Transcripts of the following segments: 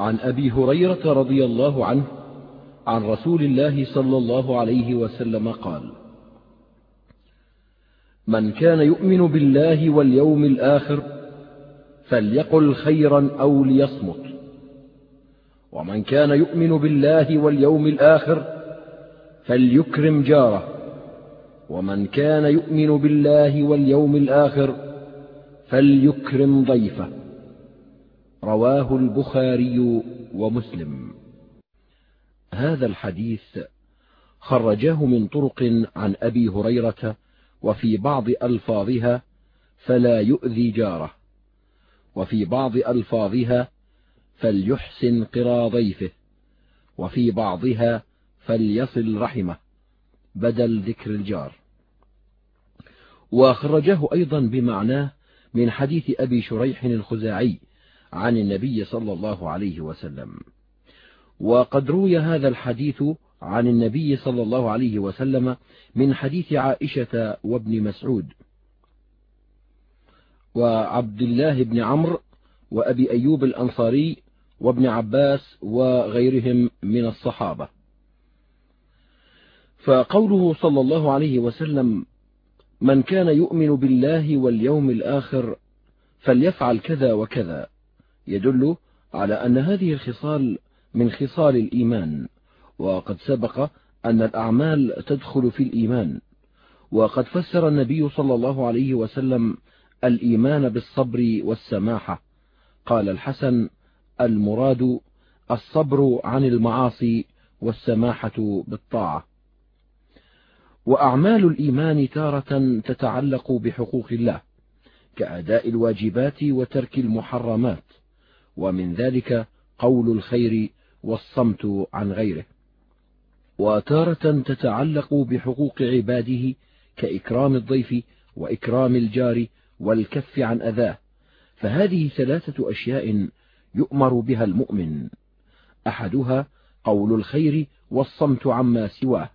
عن أبي هريرة رضي الله عنه عن رسول الله صلى الله عليه وسلم قال من كان يؤمن بالله واليوم الآخر فليقل خيرا أو ليصمت ومن كان يؤمن بالله واليوم الآخر فليكرم جاره ومن كان يؤمن بالله واليوم الآخر فليكرم ضيفه. رواه البخاري ومسلم. هذا الحديث خرجاه من طرق عن أبي هريرة وفي بعض ألفاظها فلا يؤذي جاره وفي بعض ألفاظها فليحسن قرى ضيفه وفي بعضها فليصل رحمه بدل ذكر الجار. وخرجه أيضا بمعناه من حديث أبي شريح الخزاعي عن النبي صلى الله عليه وسلم. وقد روي هذا الحديث عن النبي صلى الله عليه وسلم من حديث عائشة وابن مسعود. وعبد الله بن عمرو وأبي أيوب الأنصاري وابن عباس وغيرهم من الصحابة. فقوله صلى الله عليه وسلم من كان يؤمن بالله واليوم الآخر فليفعل كذا وكذا. يدل على أن هذه الخصال من خصال الإيمان وقد سبق أن الأعمال تدخل في الإيمان وقد فسر النبي صلى الله عليه وسلم الإيمان بالصبر والسماحة. قال الحسن المراد الصبر عن المعاصي والسماحة بالطاعة. وأعمال الإيمان تارة تتعلق بحقوق الله كأداء الواجبات وترك المحرمات. ومن ذلك قول الخير والصمت عن غيره. وتارة تتعلق بحقوق عباده كإكرام الضيف وإكرام الجار والكف عن أذاه. فهذه ثلاثة أشياء يؤمر بها المؤمن. أحدها قول الخير والصمت عما سواه.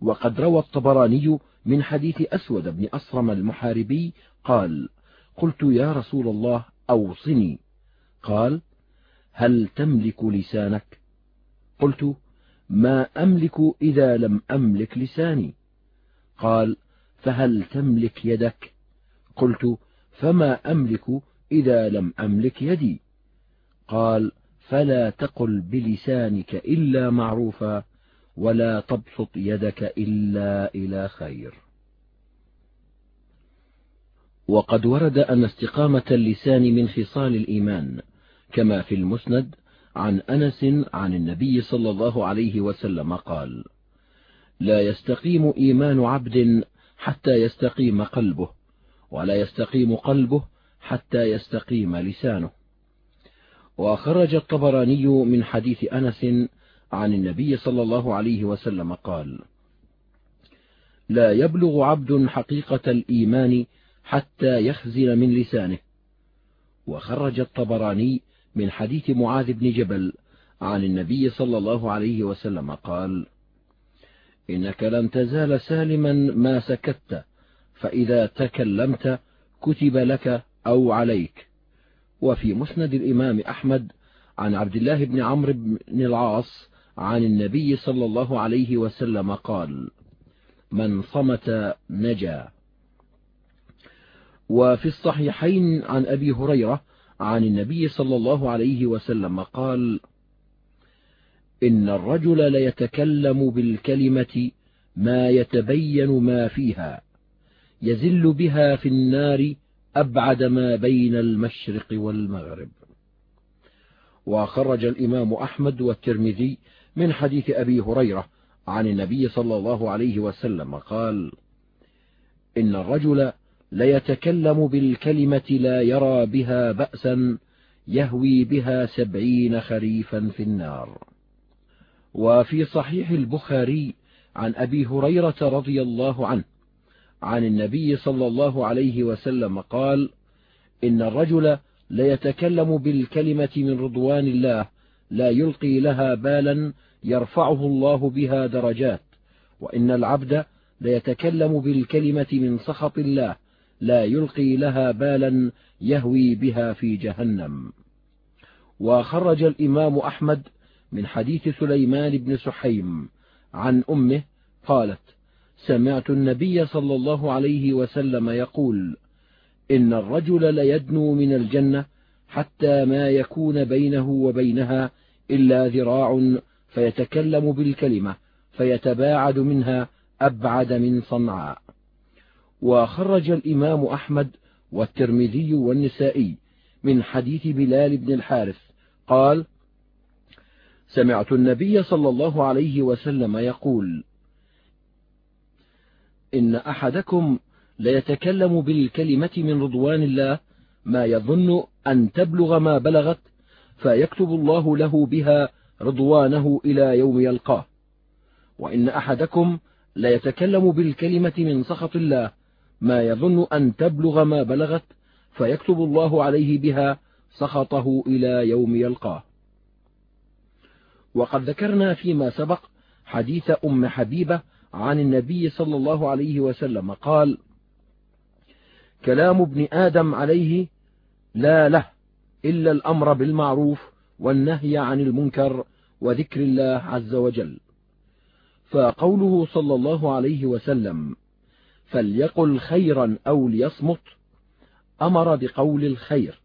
وقد روى الطبراني من حديث أسود بن أصرم المحاربي قال قلت يا رسول الله أوصني قال هل تملك لسانك؟ قلت ما أملك إذا لم أملك لساني. قال فهل تملك يدك؟ قلت فما أملك إذا لم أملك يدي. قال فلا تقل بلسانك إلا معروفا ولا تبسط يدك إلا إلى خير. وقد ورد أن استقامة اللسان من خصال الإيمان. كما في المسند عن أنس عن النبي صلى الله عليه وسلم قال لا يستقيم إيمان عبد حتى يستقيم قلبه ولا يستقيم قلبه حتى يستقيم لسانه. وخرج الطبراني من حديث أنس عن النبي صلى الله عليه وسلم قال لا يبلغ عبد حقيقة الإيمان حتى يخزن من لسانه. وخرج الطبراني من حديث معاذ بن جبل عن النبي صلى الله عليه وسلم قال إنك لن تزال سالما ما سكت فإذا تكلمت كتب لك أو عليك. وفي مسند الإمام أحمد عن عبد الله بن عمرو بن العاص عن النبي صلى الله عليه وسلم قال من صمت نجا. وفي الصحيحين عن أبي هريرة عن النبي صلى الله عليه وسلم قال إن الرجل ليتكلم بالكلمة ما يتبين ما فيها يزل بها في النار أبعد ما بين المشرق والمغرب. وخرج الإمام أحمد والترمذي من حديث أبي هريرة عن النبي صلى الله عليه وسلم قال إن الرجل ليتكلم بالكلمة لا يرى بها بأسا يهوي بها سبعين خريفا في النار. وفي صحيح البخاري عن أبي هريرة رضي الله عنه عن النبي صلى الله عليه وسلم قال إن الرجل ليتكلم بالكلمة من رضوان الله لا يلقي لها بالا يرفعه الله بها درجات وإن العبد ليتكلم بالكلمة من سخط الله لا يلقي لها بالا يهوي بها في جهنم. وخرج الإمام أحمد من حديث سليمان بن سحيم عن أمه قالت سمعت النبي صلى الله عليه وسلم يقول إن الرجل ليدنو من الجنة حتى ما يكون بينه وبينها إلا ذراع فيتكلم بالكلمة فيتباعد منها أبعد من صنعاء. وخرج الإمام أحمد والترمذي والنسائي من حديث بلال بن الحارث. قال سمعت النبي صلى الله عليه وسلم يقول إن أحدكم ليتكلم بالكلمة من رضوان الله ما يظن أن تبلغ ما بلغت فيكتب الله له بها رضوانه إلى يوم يلقاه. وإن أحدكم ليتكلم بالكلمة من سخط الله ما يظن أن تبلغ ما بلغت فيكتب الله عليه بها سخطه إلى يوم يلقاه. وقد ذكرنا فيما سبق حديث أم حبيبة عن النبي صلى الله عليه وسلم قال كلام ابن آدم عليه لا له إلا الأمر بالمعروف والنهي عن المنكر وذكر الله عز وجل. فقوله صلى الله عليه وسلم فليقل خيرا أو ليصمت أمر بقول الخير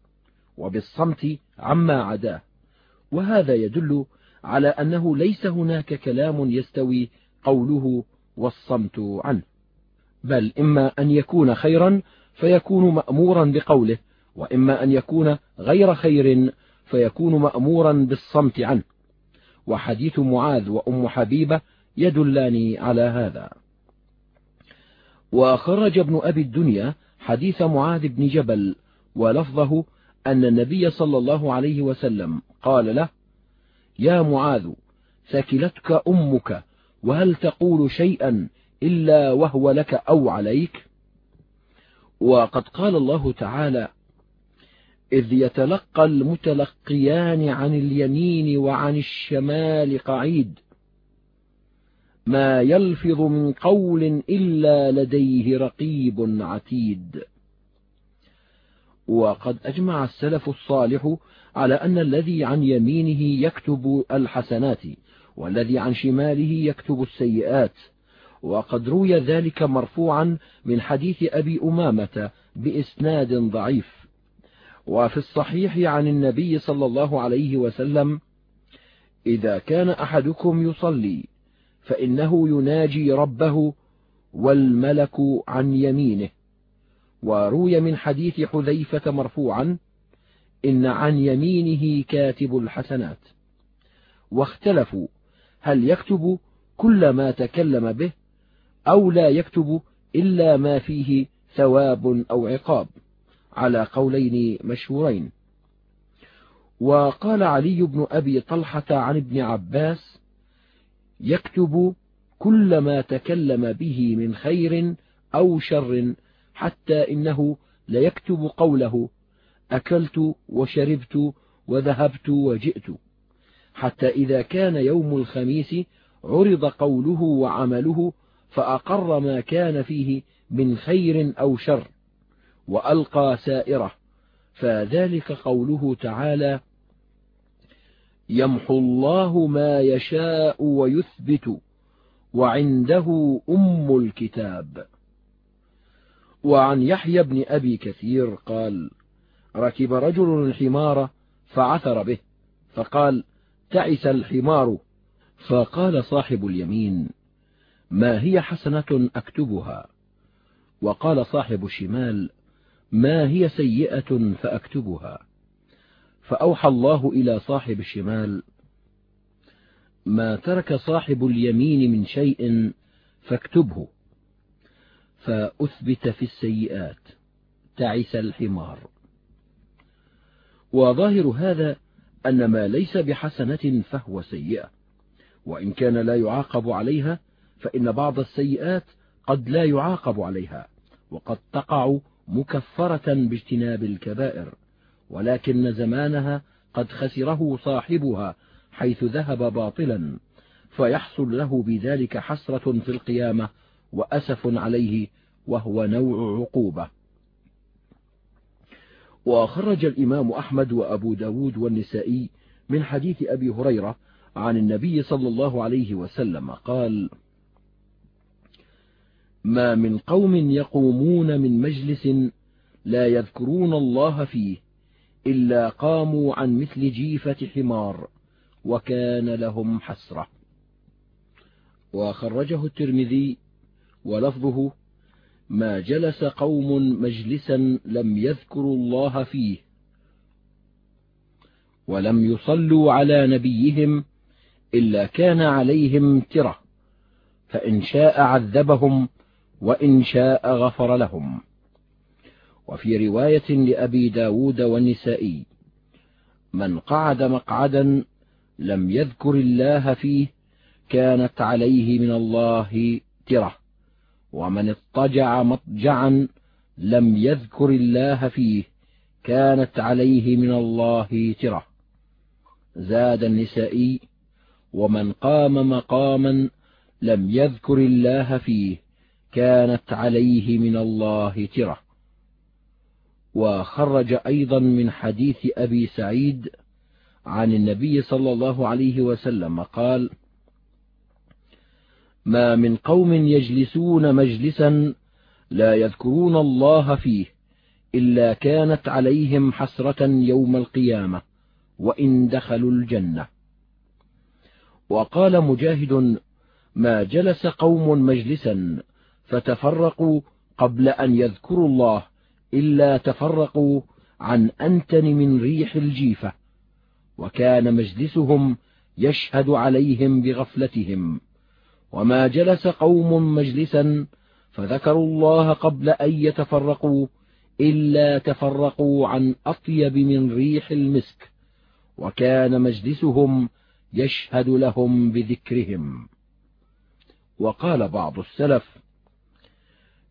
وبالصمت عما عداه. وهذا يدل على أنه ليس هناك كلام يستوي قوله والصمت عنه بل إما أن يكون خيرا فيكون مأمورا بقوله وإما أن يكون غير خير فيكون مأمورا بالصمت عنه. وحديث معاذ وأم حبيبة يدلان على هذا. وخرج ابن أبي الدنيا حديث معاذ بن جبل ولفظه أن النبي صلى الله عليه وسلم قال له يا معاذ ثكلتك أمك وهل تقول شيئا إلا وهو لك أو عليك؟ وقد قال الله تعالى إذ يتلقى المتلقيان عن اليمين وعن الشمال قعيد ما يلفظ من قول إلا لديه رقيب عتيد. وقد أجمع السلف الصالح على أن الذي عن يمينه يكتب الحسنات والذي عن شماله يكتب السيئات. وقد روي ذلك مرفوعا من حديث أبي أمامة بإسناد ضعيف. وفي الصحيح عن النبي صلى الله عليه وسلم إذا كان أحدكم يصلي فإنه يناجي ربه والملك عن يمينه. وروي من حديث حذيفة مرفوعا إن عن يمينه كاتب الحسنات. واختلفوا هل يكتب كل ما تكلم به أو لا يكتب إلا ما فيه ثواب أو عقاب على قولين مشهورين. وقال علي بن أبي طلحة عن ابن عباس يكتب كل ما تكلم به من خير أو شر حتى إنه ليكتب قوله أكلت وشربت وذهبت وجئت. حتى إذا كان يوم الخميس عرض قوله وعمله فأقر ما كان فيه من خير أو شر وألقى سائره. فذلك قوله تعالى يمحو الله ما يشاء ويثبت وعنده أم الكتاب. وعن يحيى بن أبي كثير قال ركب رجل الحمار فعثر به فقال تعس الحمار. فقال صاحب اليمين ما هي حسنة أكتبها؟ وقال صاحب الشمال ما هي سيئة فأكتبها؟ فأوحى الله إلى صاحب الشمال ما ترك صاحب اليمين من شيء فاكتبه فأثبت في السيئات تعس الحمار. وظاهر هذا أن ما ليس بحسنة فهو سيئة وإن كان لا يعاقب عليها فإن بعض السيئات قد لا يعاقب عليها وقد تقع مكفرة باجتناب الكبائر. ولكن زمانها قد خسره صاحبها حيث ذهب باطلا فيحصل له بذلك حسرة في القيامة وأسف عليه وهو نوع عقوبة. وخرج الإمام أحمد وأبو داود والنسائي من حديث أبي هريرة عن النبي صلى الله عليه وسلم قال ما من قوم يقومون من مجلس لا يذكرون الله فيه إلا قاموا عن مثل جيفة حمار وكان لهم حسرة. وخرجه الترمذي ولفظه ما جلس قوم مجلسا لم يذكروا الله فيه ولم يصلوا على نبيهم إلا كان عليهم ترة فإن شاء عذبهم وإن شاء غفر لهم. وفي رواية لأبي ب داود والنسائي من قعد مقعدا لم يذكر الله فيه كانت عليه من الله ترة ومن اضطجع مضجعا لم يذكر الله فيه كانت عليه من الله ترة. زاد النسائي ومن قام مقاما لم يذكر الله فيه كانت عليه من الله ترة. وخرج أيضا من حديث أبي سعيد عن النبي صلى الله عليه وسلم قال ما من قوم يجلسون مجلسا لا يذكرون الله فيه إلا كانت عليهم حسرة يوم القيامة وإن دخلوا الجنة. وقال مجاهد ما جلس قوم مجلسا فتفرقوا قبل أن يذكروا الله إلا تفرقوا عن أنتن من ريح الجيفة وكان مجلسهم يشهد عليهم بغفلتهم. وما جلس قوم مجلسا فذكروا الله قبل أن يتفرقوا إلا تفرقوا عن أطيب من ريح المسك وكان مجلسهم يشهد لهم بذكرهم. وقال بعض السلف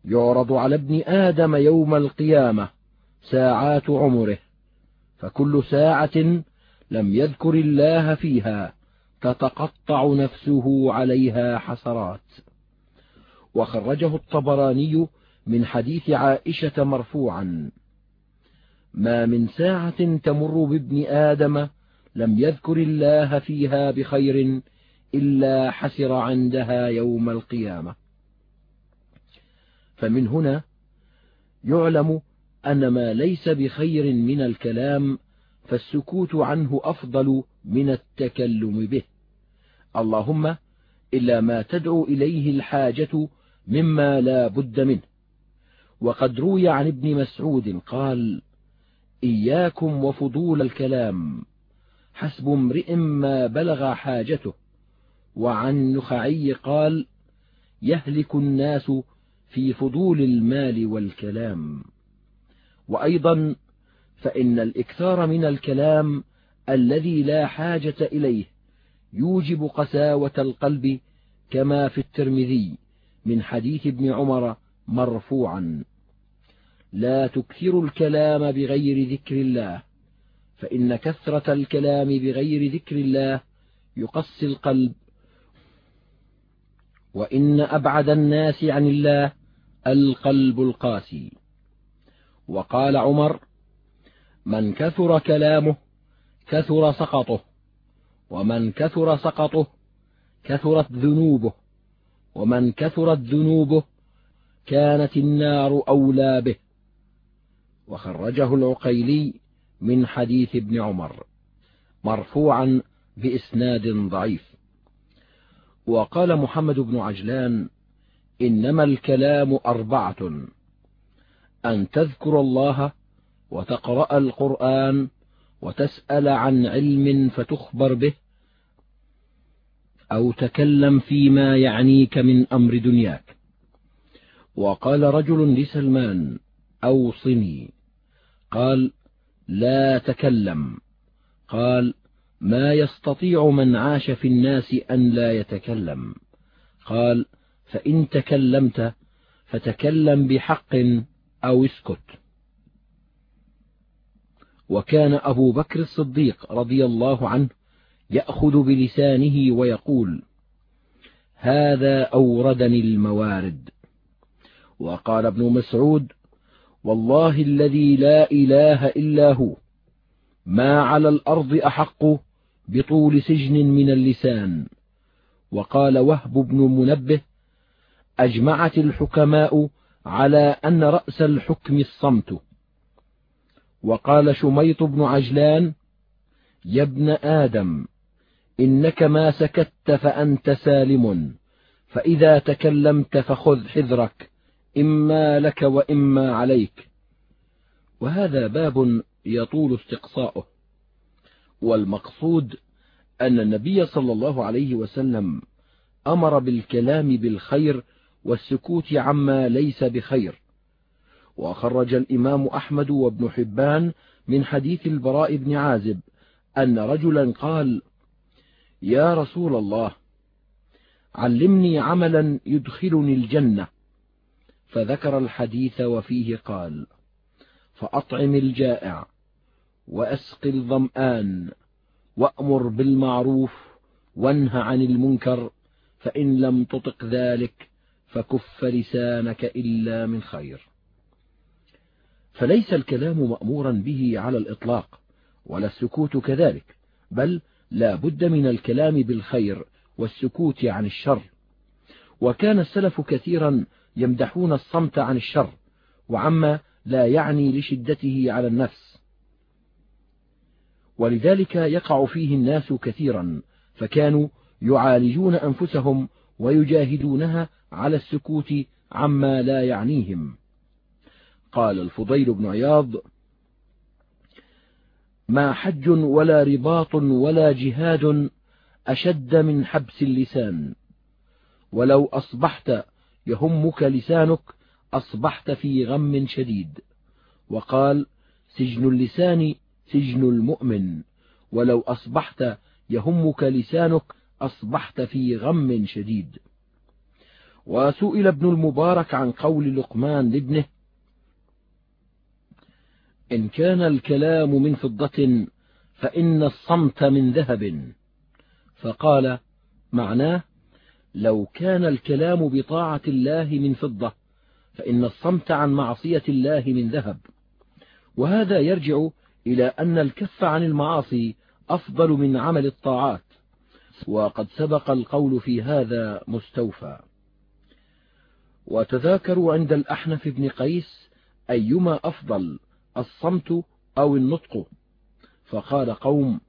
يعرض على ابن آدم يوم القيامة ساعات عمره فكل ساعة لم يذكر الله فيها تتقطع نفسه عليها حسرات. وخرجه الطبراني من حديث عائشة مرفوعا ما من ساعة تمر بابن آدم لم يذكر الله فيها بخير إلا حسر عندها يوم القيامة. فمن هنا يعلم أن ما ليس بخير من الكلام فالسكوت عنه أفضل من التكلم به. اللهم إلا ما تدعو إليه الحاجة مما لا بد منه. وقد روي عن ابن مسعود قال إياكم وفضول الكلام حسب امرئ ما بلغ حاجته. وعن نخعي قال يهلك الناس في فضول المال والكلام. وأيضا فإن الإكثار من الكلام الذي لا حاجة إليه يوجب قساوة القلب كما في الترمذي من حديث ابن عمر مرفوعا. لا تكثروا الكلام بغير ذكر الله فإن كثرة الكلام بغير ذكر الله يقسي القلب. وإن أبعد الناس عن الله القلب القاسي. وقال عمر من كثر كلامه كثر سقطه ومن كثر سقطه كثرت ذنوبه ومن كثرت ذنوبه كانت النار أولى به. وخرجه العقيلي من حديث ابن عمر مرفوعا بإسناد ضعيف. وقال محمد بن عجلان إنما الكلام أربعة. أن تذكر الله وتقرأ القرآن وتسأل عن علم فتخبر به أو تكلم فيما يعنيك من أمر دنياك. وقال رجل لسلمان أوصني. قال لا تكلم. قال ما يستطيع من عاش في الناس أن لا يتكلم. قال فإن تكلمت فتكلم بحق أو اسكت. وكان أبو بكر الصديق رضي الله عنه يأخذ بلسانه ويقول هذا أوردني الموارد. وقال ابن مسعود والله الذي لا إله إلا هو ما على الأرض أحق بطول سجن من اللسان. وقال وهب بن منبه أجمعت الحكماء على أن رأس الحكم الصمت. وقال شميط بن عجلان يا ابن آدم إنك ما سكت فأنت سالم فإذا تكلمت فخذ حذرك إما لك وإما عليك. وهذا باب يطول استقصاؤه. والمقصود أن النبي صلى الله عليه وسلم أمر بالكلام بالخير والسكوت عما ليس بخير. وخرج الإمام أحمد وابن حبان من حديث البراء بن عازب أن رجلا قال يا رسول الله علمني عملا يدخلني الجنة. فذكر الحديث وفيه قال فأطعم الجائع وأسق الظمآن وأمر بالمعروف وانه عن المنكر فإن لم تطق ذلك فكف لسانك إلا من خير. فليس الكلام مأمورا به على الإطلاق ولا السكوت كذلك بل لا بد من الكلام بالخير والسكوت عن الشر. وكان السلف كثيرا يمدحون الصمت عن الشر وعما لا يعني لشدته على النفس. ولذلك يقع فيه الناس كثيرا فكانوا يعالجون أنفسهم ويجاهدونها على السكوت عما لا يعنيهم. قال الفضيل بن عياض ما حج ولا رباط ولا جهاد أشد من حبس اللسان. ولو أصبحت يهمك لسانك أصبحت في غم شديد. وقال سجن اللسان سجن المؤمن. ولو أصبحت يهمك لسانك أصبحت في غم شديد. وسئل ابن المبارك عن قول لقمان لابنه إن كان الكلام من فضة فإن الصمت من ذهب. فقال معناه لو كان الكلام بطاعة الله من فضة فإن الصمت عن معصية الله من ذهب. وهذا يرجع إلى أن الكف عن المعاصي أفضل من عمل الطاعات وقد سبق القول في هذا مستوفى. وتذاكروا عند الأحنف بن قيس أيما أفضل الصمت أو النطق. فقال قوم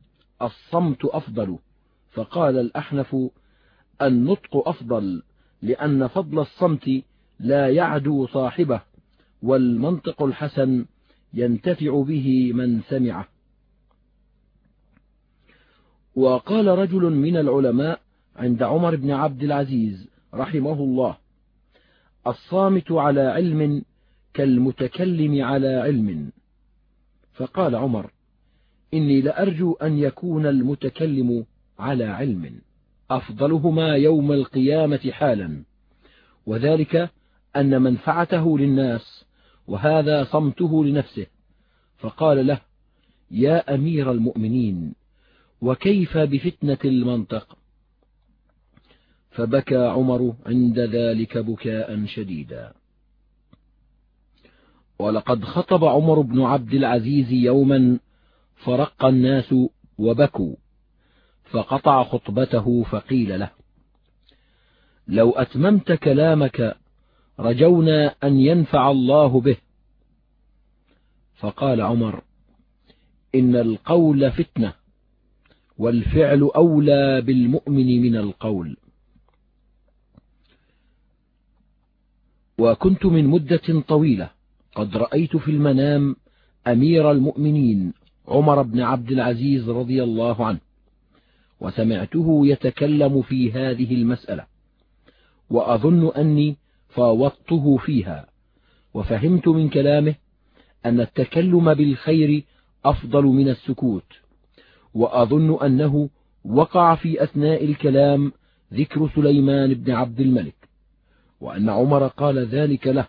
الصمت أفضل. فقال الأحنف النطق أفضل لأن فضل الصمت لا يعدو صاحبه والمنطق الحسن ينتفع به من سمعه. وقال رجل من العلماء عند عمر بن عبد العزيز رحمه الله الصامت على علم كالمتكلم على علم. فقال عمر إني لأرجو أن يكون المتكلم على علم. أفضلهما يوم القيامة حالا. وذلك أن منفعته للناس وهذا صمته لنفسه. فقال له يا أمير المؤمنين وكيف بفتنة المنطق؟ فبكى عمر عند ذلك بكاء شديدا. ولقد خطب عمر بن عبد العزيز يوما فرق الناس وبكوا فقطع خطبته فقيل له لو أتممت كلامك رجونا أن ينفع الله به. فقال عمر إن القول فتنة والفعل أولى بالمؤمن من القول. وكنت من مدة طويلة قد رأيت في المنام أمير المؤمنين عمر بن عبد العزيز رضي الله عنه وسمعته يتكلم في هذه المسألة وأظن أني فاوضته فيها وفهمت من كلامه أن التكلم بالخير أفضل من السكوت وأظن أنه وقع في أثناء الكلام ذكر سليمان بن عبد الملك. وأن عمر قال ذلك له.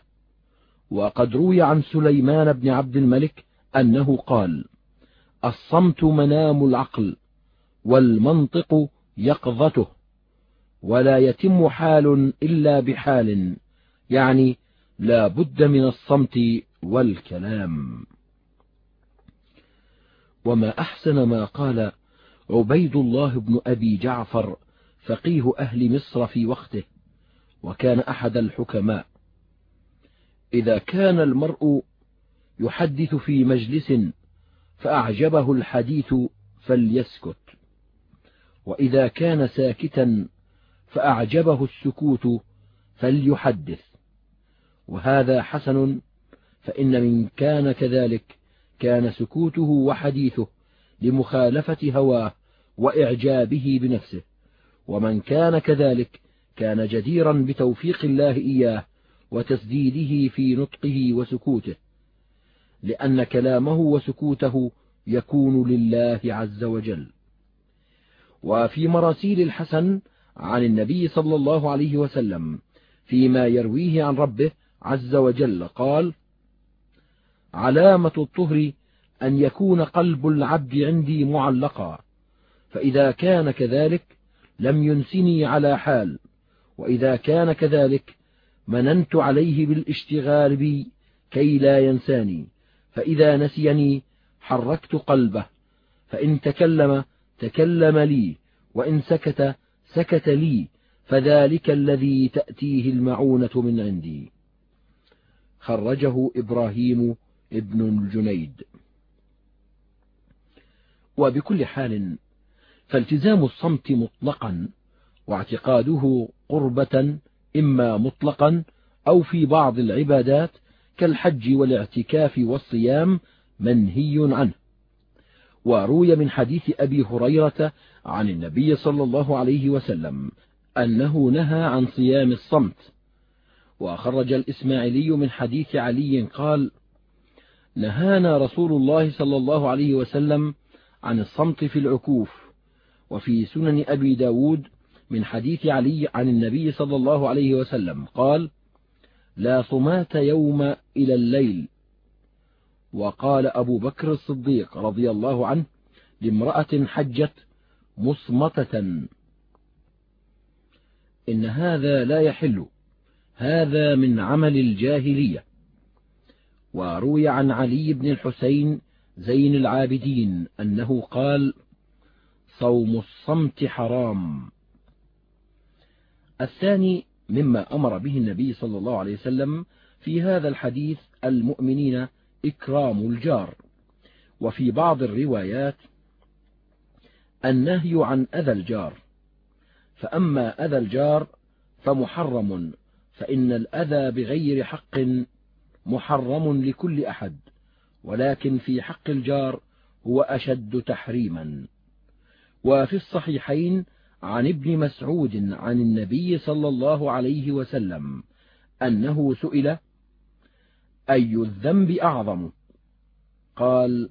وقد روي عن سليمان بن عبد الملك أنه قال الصمت منام العقل والمنطق يقظته ولا يتم حال إلا بحال يعني لا بد من الصمت والكلام. وما أحسن ما قال عبيد الله بن أبي جعفر فقيه أهل مصر في وقته. وكان أحد الحكماء. إذا كان المرء يحدث في مجلس فأعجبه الحديث فليسكت. وإذا كان ساكتا فأعجبه السكوت فليحدث. وهذا حسن فإن من كان كذلك كان سكوته وحديثه لمخالفة هواه وإعجابه بنفسه. ومن كان كذلك كان جديرا بتوفيق الله إياه وتسديده في نطقه وسكوته لأن كلامه وسكوته يكون لله عز وجل. وفي مراسيل الحسن عن النبي صلى الله عليه وسلم فيما يرويه عن ربه عز وجل قال علامة الطهر أن يكون قلب العبد عندي معلقا فإذا كان كذلك لم ينسني على حال. وإذا كان كذلك مننت عليه بالاشتغال بي كي لا ينساني. فإذا نسيني حركت قلبه. فإن تكلم تكلم لي. وإن سكت سكت لي. فذلك الذي تأتيه المعونة من عندي. خرجه إبراهيم ابن الجنيد. وبكل حال فالتزام الصمت مطلقا. واعتقاده قربة إما مطلقا أو في بعض العبادات كالحج والاعتكاف والصيام منهي عنه. وروي من حديث أبي هريرة عن النبي صلى الله عليه وسلم أنه نهى عن صيام الصمت. وخرج الإسماعيلي من حديث علي قال نهانا رسول الله صلى الله عليه وسلم عن الصمت في العكوف وفي سنن أبي داود من حديث علي عن النبي صلى الله عليه وسلم قال لا صمات يوم إلى الليل. وقال أبو بكر الصديق رضي الله عنه لامرأة حجت مصمتة. إن هذا لا يحل هذا من عمل الجاهلية. وروي عن علي بن الحسين زين العابدين أنه قال صوم الصمت حرام. الثاني مما أمر به النبي صلى الله عليه وسلم في هذا الحديث المؤمنين إكرام الجار. وفي بعض الروايات النهي عن أذى الجار. فأما أذى الجار فمحرم فإن الأذى بغير حق محرم لكل أحد ولكن في حق الجار هو أشد تحريما. وفي الصحيحين عن ابن مسعود عن النبي صلى الله عليه وسلم أنه سئل أي الذنب أعظم؟ قال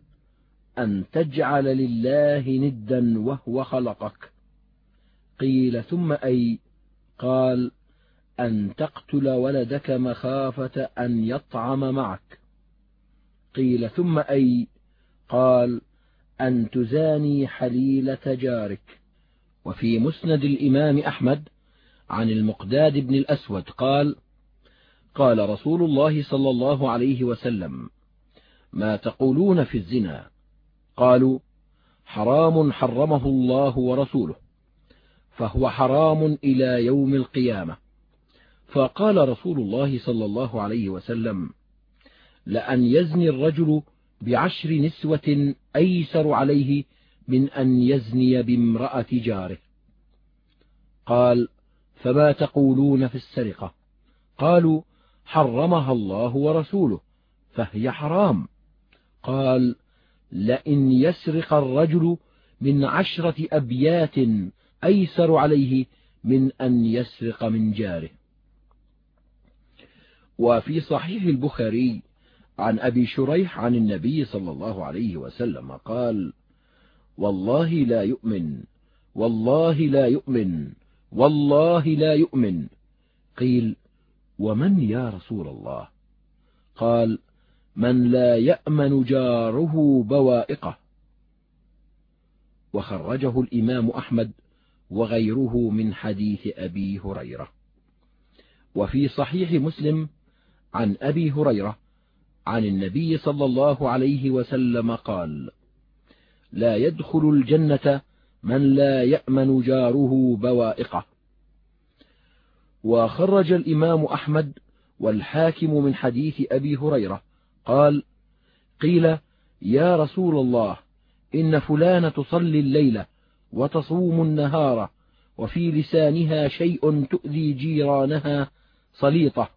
أن تجعل لله ندا وهو خلقك. قيل ثم أي قال أن تقتل ولدك مخافة أن يطعم معك. قيل ثم أي قال أن تزاني حليلة جارك. وفي مسند الإمام أحمد عن المقداد بن الأسود قال قال رسول الله صلى الله عليه وسلم ما تقولون في الزنا؟ قالوا حرام حرمه الله ورسوله فهو حرام إلى يوم القيامة. فقال رسول الله صلى الله عليه وسلم لأن يزني الرجل بعشر نسوة أيسر عليه من أن يزني بامرأة جاره. قال فما تقولون في السرقة؟ قالوا حرمها الله ورسوله فهي حرام. قال لئن يسرق الرجل من عشرة أبيات أيسر عليه من أن يسرق من جاره. وفي صحيح البخاري عن أبي شريح عن النبي صلى الله عليه وسلم قال والله لا يؤمن. والله لا يؤمن. والله لا يؤمن. قيل ومن يا رسول الله؟ قال من لا يأمن جاره بوائقه. وخرجه الإمام أحمد وغيره من حديث أبي هريرة. وفي صحيح مسلم عن أبي هريرة عن النبي صلى الله عليه وسلم قال لا يدخل الجنة من لا يأمن جاره بوائقه. وخرج الإمام أحمد والحاكم من حديث أبي هريرة قال قيل يا رسول الله إن فلان تصلي الليلة وتصوم النهار وفي لسانها شيء تؤذي جيرانها صليطة.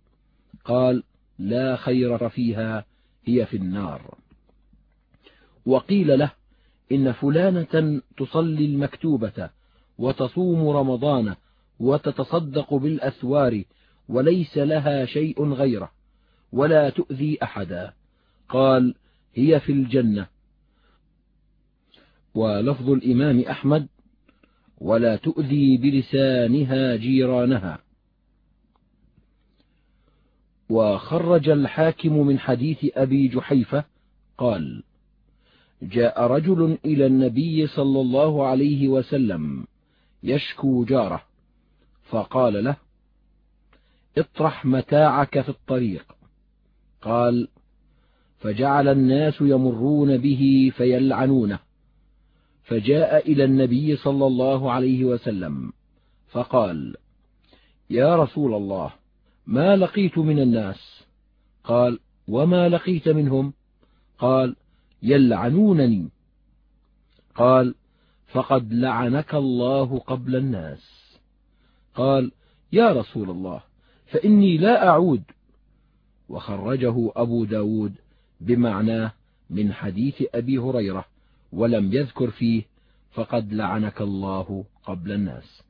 قال لا خير فيها هي في النار. وقيل له إن فلانة تصلي المكتوبة وتصوم رمضان وتتصدق بالأثوار وليس لها شيء غيره ولا تؤذي أحدا. قال هي في الجنة. ولفظ الإمام أحمد ولا تؤذي بلسانها جيرانها. وخرج الحاكم من حديث أبي جحيفة قال جاء رجل إلى النبي صلى الله عليه وسلم يشكو جاره فقال له اطرح متاعك في الطريق. قال فجعل الناس يمرون به فيلعنونه. فجاء إلى النبي صلى الله عليه وسلم فقال يا رسول الله ما لقيت من الناس؟ قال وما لقيت منهم؟ قال يلعنونني. قال فقد لعنك الله قبل الناس. قال يا رسول الله فإني لا أعود. وخرجه أبو داود بمعناه من حديث أبي هريرة ولم يذكر فيه فقد لعنك الله قبل الناس.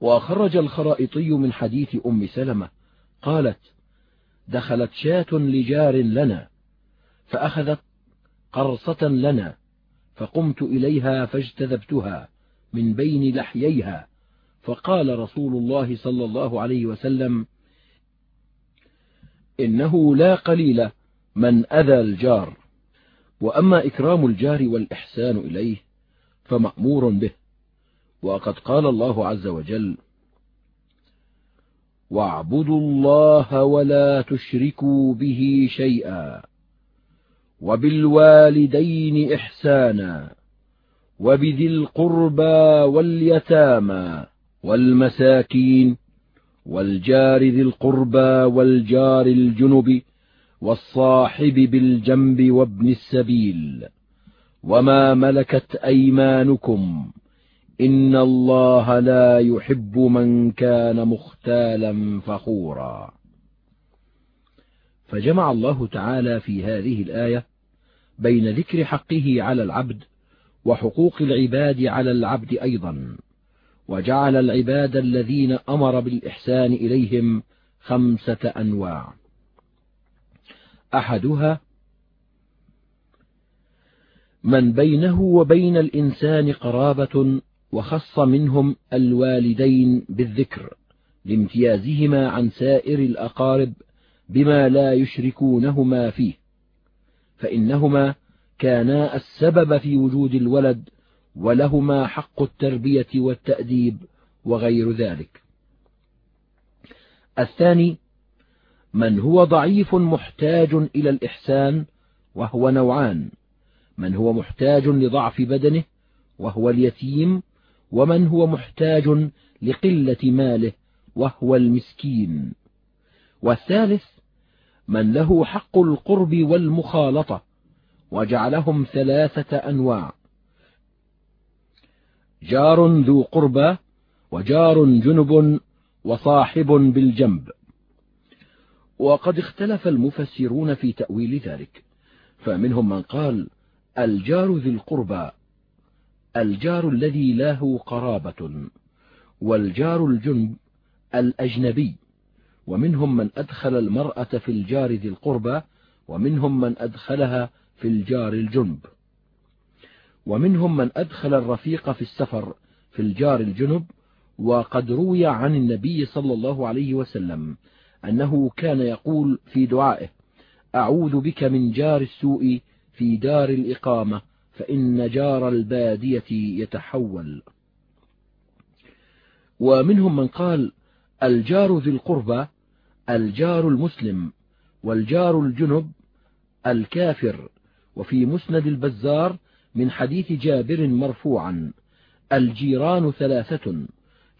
وخرج الخرائطي من حديث أم سلمة قالت دخلت شاة لجار لنا فأخذت قرصة لنا فقمت إليها فاجتذبتها من بين لحييها. فقال رسول الله صلى الله عليه وسلم إنه لا قليل من أذى الجار. وأما إكرام الجار والإحسان إليه فمأمور به. وقد قال الله عز وجل واعبدوا الله ولا تشركوا به شيئا. وبالوالدين إحسانا وبذي القربى واليتامى والمساكين والجار ذي القربى والجار الجنب والصاحب بالجنب وابن السبيل وما ملكت أيمانكم إن الله لا يحب من كان مختالا فخورا فجمع الله تعالى في هذه الآية بين ذكر حقه على العبد وحقوق العباد على العبد أيضا. وجعل العباد الذين أمر بالإحسان إليهم خمسة أنواع. أحدها من بينه وبين الإنسان قرابة وخص منهم الوالدين بالذكر لامتيازهما عن سائر الأقارب بما لا يشركونهما فيه. فإنهما كانا السبب في وجود الولد ولهما حق التربية والتأديب وغير ذلك. الثاني من هو ضعيف محتاج إلى الإحسان وهو نوعان من هو محتاج لضعف بدنه وهو اليتيم ومن هو محتاج لقلة ماله وهو المسكين. والثالث من له حق القرب والمخالطة وجعلهم ثلاثة أنواع. جار ذو قربى وجار جنب وصاحب بالجنب. وقد اختلف المفسرون في تأويل ذلك فمنهم من قال الجار ذي القربى الجار الذي له قرابة والجار الجنب الأجنبي. ومنهم من أدخل المرأة في الجار ذي القربى ومنهم من أدخلها في الجار الجنب. ومنهم من أدخل الرفيق في السفر في الجار الجنب وقد روي عن النبي صلى الله عليه وسلم أنه كان يقول في دعائه أعوذ بك من جار السوء في دار الإقامة فإن جار البادية يتحول. ومنهم من قال الجار ذي القربى الجار المسلم والجار الجنب الكافر وفي مسند البزار من حديث جابر مرفوعا الجيران ثلاثة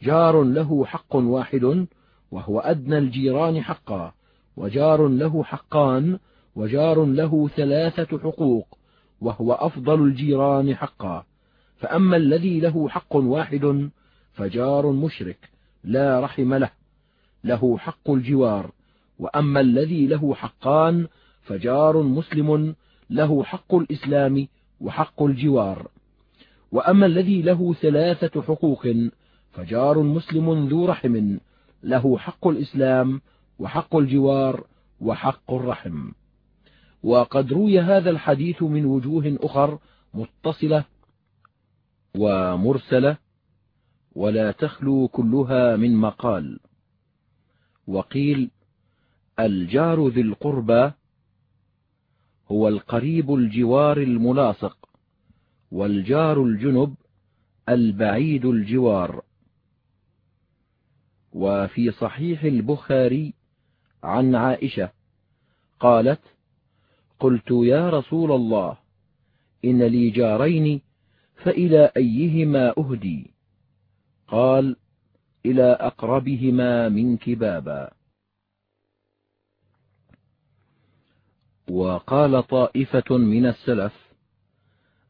جار له حق واحد وهو أدنى الجيران حقا وجار له حقان وجار له ثلاثة حقوق وهو أفضل الجيران حقا. فأما الذي له حق واحد فجار مشرك لا رحم له. له حق الجوار وأما الذي له حقان فجار مسلم له حق الإسلام وحق الجوار. وأما الذي له ثلاثة حقوق فجار مسلم ذو رحم له حق الإسلام وحق الجوار وحق الرحم. وقد روي هذا الحديث من وجوه أخر متصلة ومرسلة ولا تخلو كلها من مقال. وقيل الجار ذي القربى هو القريب الجوار الملاصق والجار الجنب البعيد الجوار. وفي صحيح البخاري عن عائشة قالت قلت يا رسول الله إن لي جارين فإلى أيهما أهدي؟ قال إلى أقربهما منك بابا وقال طائفة من السلف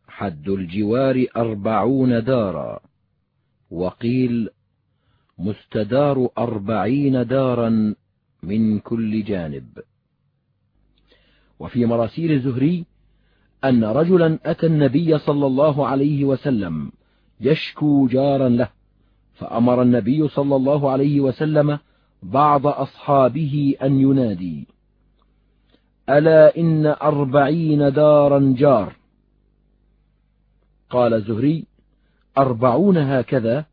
حد الجوار أربعون دارا. وقيل مستدار أربعين دارا من كل جانب. وفي مراسيل الزهري أن رجلا أتى النبي صلى الله عليه وسلم يشكو جارا له. فأمر النبي صلى الله عليه وسلم بعض أصحابه أن ينادي. ألا إن أربعين دارا جار. قال الزهري أربعون هكذا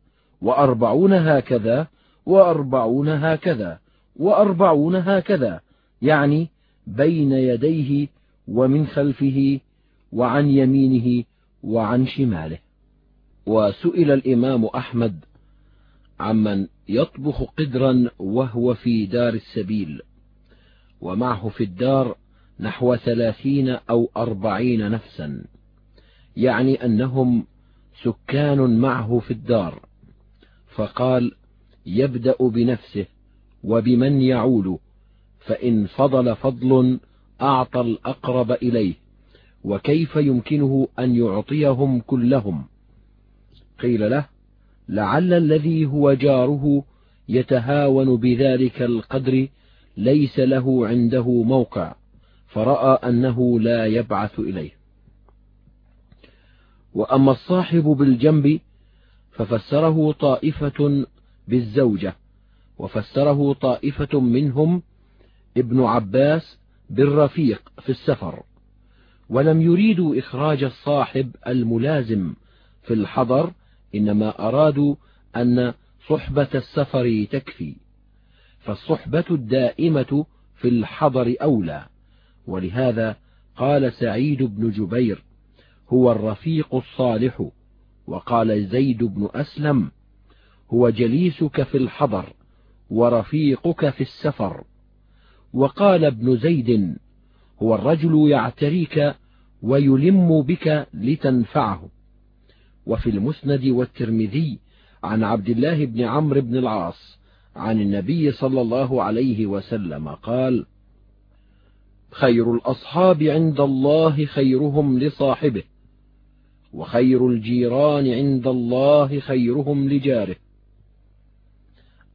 وأربعون هكذا وأربعون هكذا وأربعون هكذا يعني بين يديه ومن خلفه وعن يمينه وعن شماله. وسئل الإمام أحمد عمن يطبخ قدرا وهو في دار السبيل ومعه في الدار نحو ثلاثين أو أربعين نفسا يعني أنهم سكان معه في الدار. فقال يبدأ بنفسه وبمن يعول فإن فضل فضل أعطى الأقرب إليه وكيف يمكنه أن يعطيهم كلهم؟ قيل له لعل الذي هو جاره يتهاون بذلك القدر ليس له عنده موقع فرأى أنه لا يبعث إليه. وأما الصاحب بالجنب ففسره طائفة بالزوجة وفسره طائفة منهم ابن عباس بالرفيق في السفر ولم يريدوا إخراج الصاحب الملازم في الحضر إنما أرادوا أن صحبة السفر تكفي فالصحبة الدائمة في الحضر أولى. ولهذا قال سعيد بن جبير هو الرفيق الصالح. وقال زيد بن أسلم هو جليسك في الحضر ورفيقك في السفر. وقال ابن زيد هو الرجل يعتريك ويلم بك لتنفعه. وفي المسند والترمذي عن عبد الله بن عمرو بن العاص عن النبي صلى الله عليه وسلم قال خير الأصحاب عند الله خيرهم لصاحبه وخير الجيران عند الله خيرهم لجاره.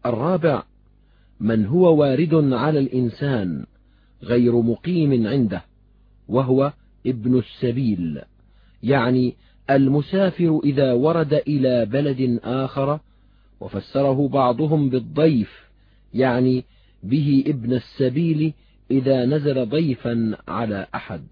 الرابع من هو وارد على الإنسان غير مقيم عنده وهو ابن السبيل يعني المسافر إذا ورد إلى بلد آخر وفسره بعضهم بالضيف يعني به ابن السبيل إذا نزل ضيفا على أحد.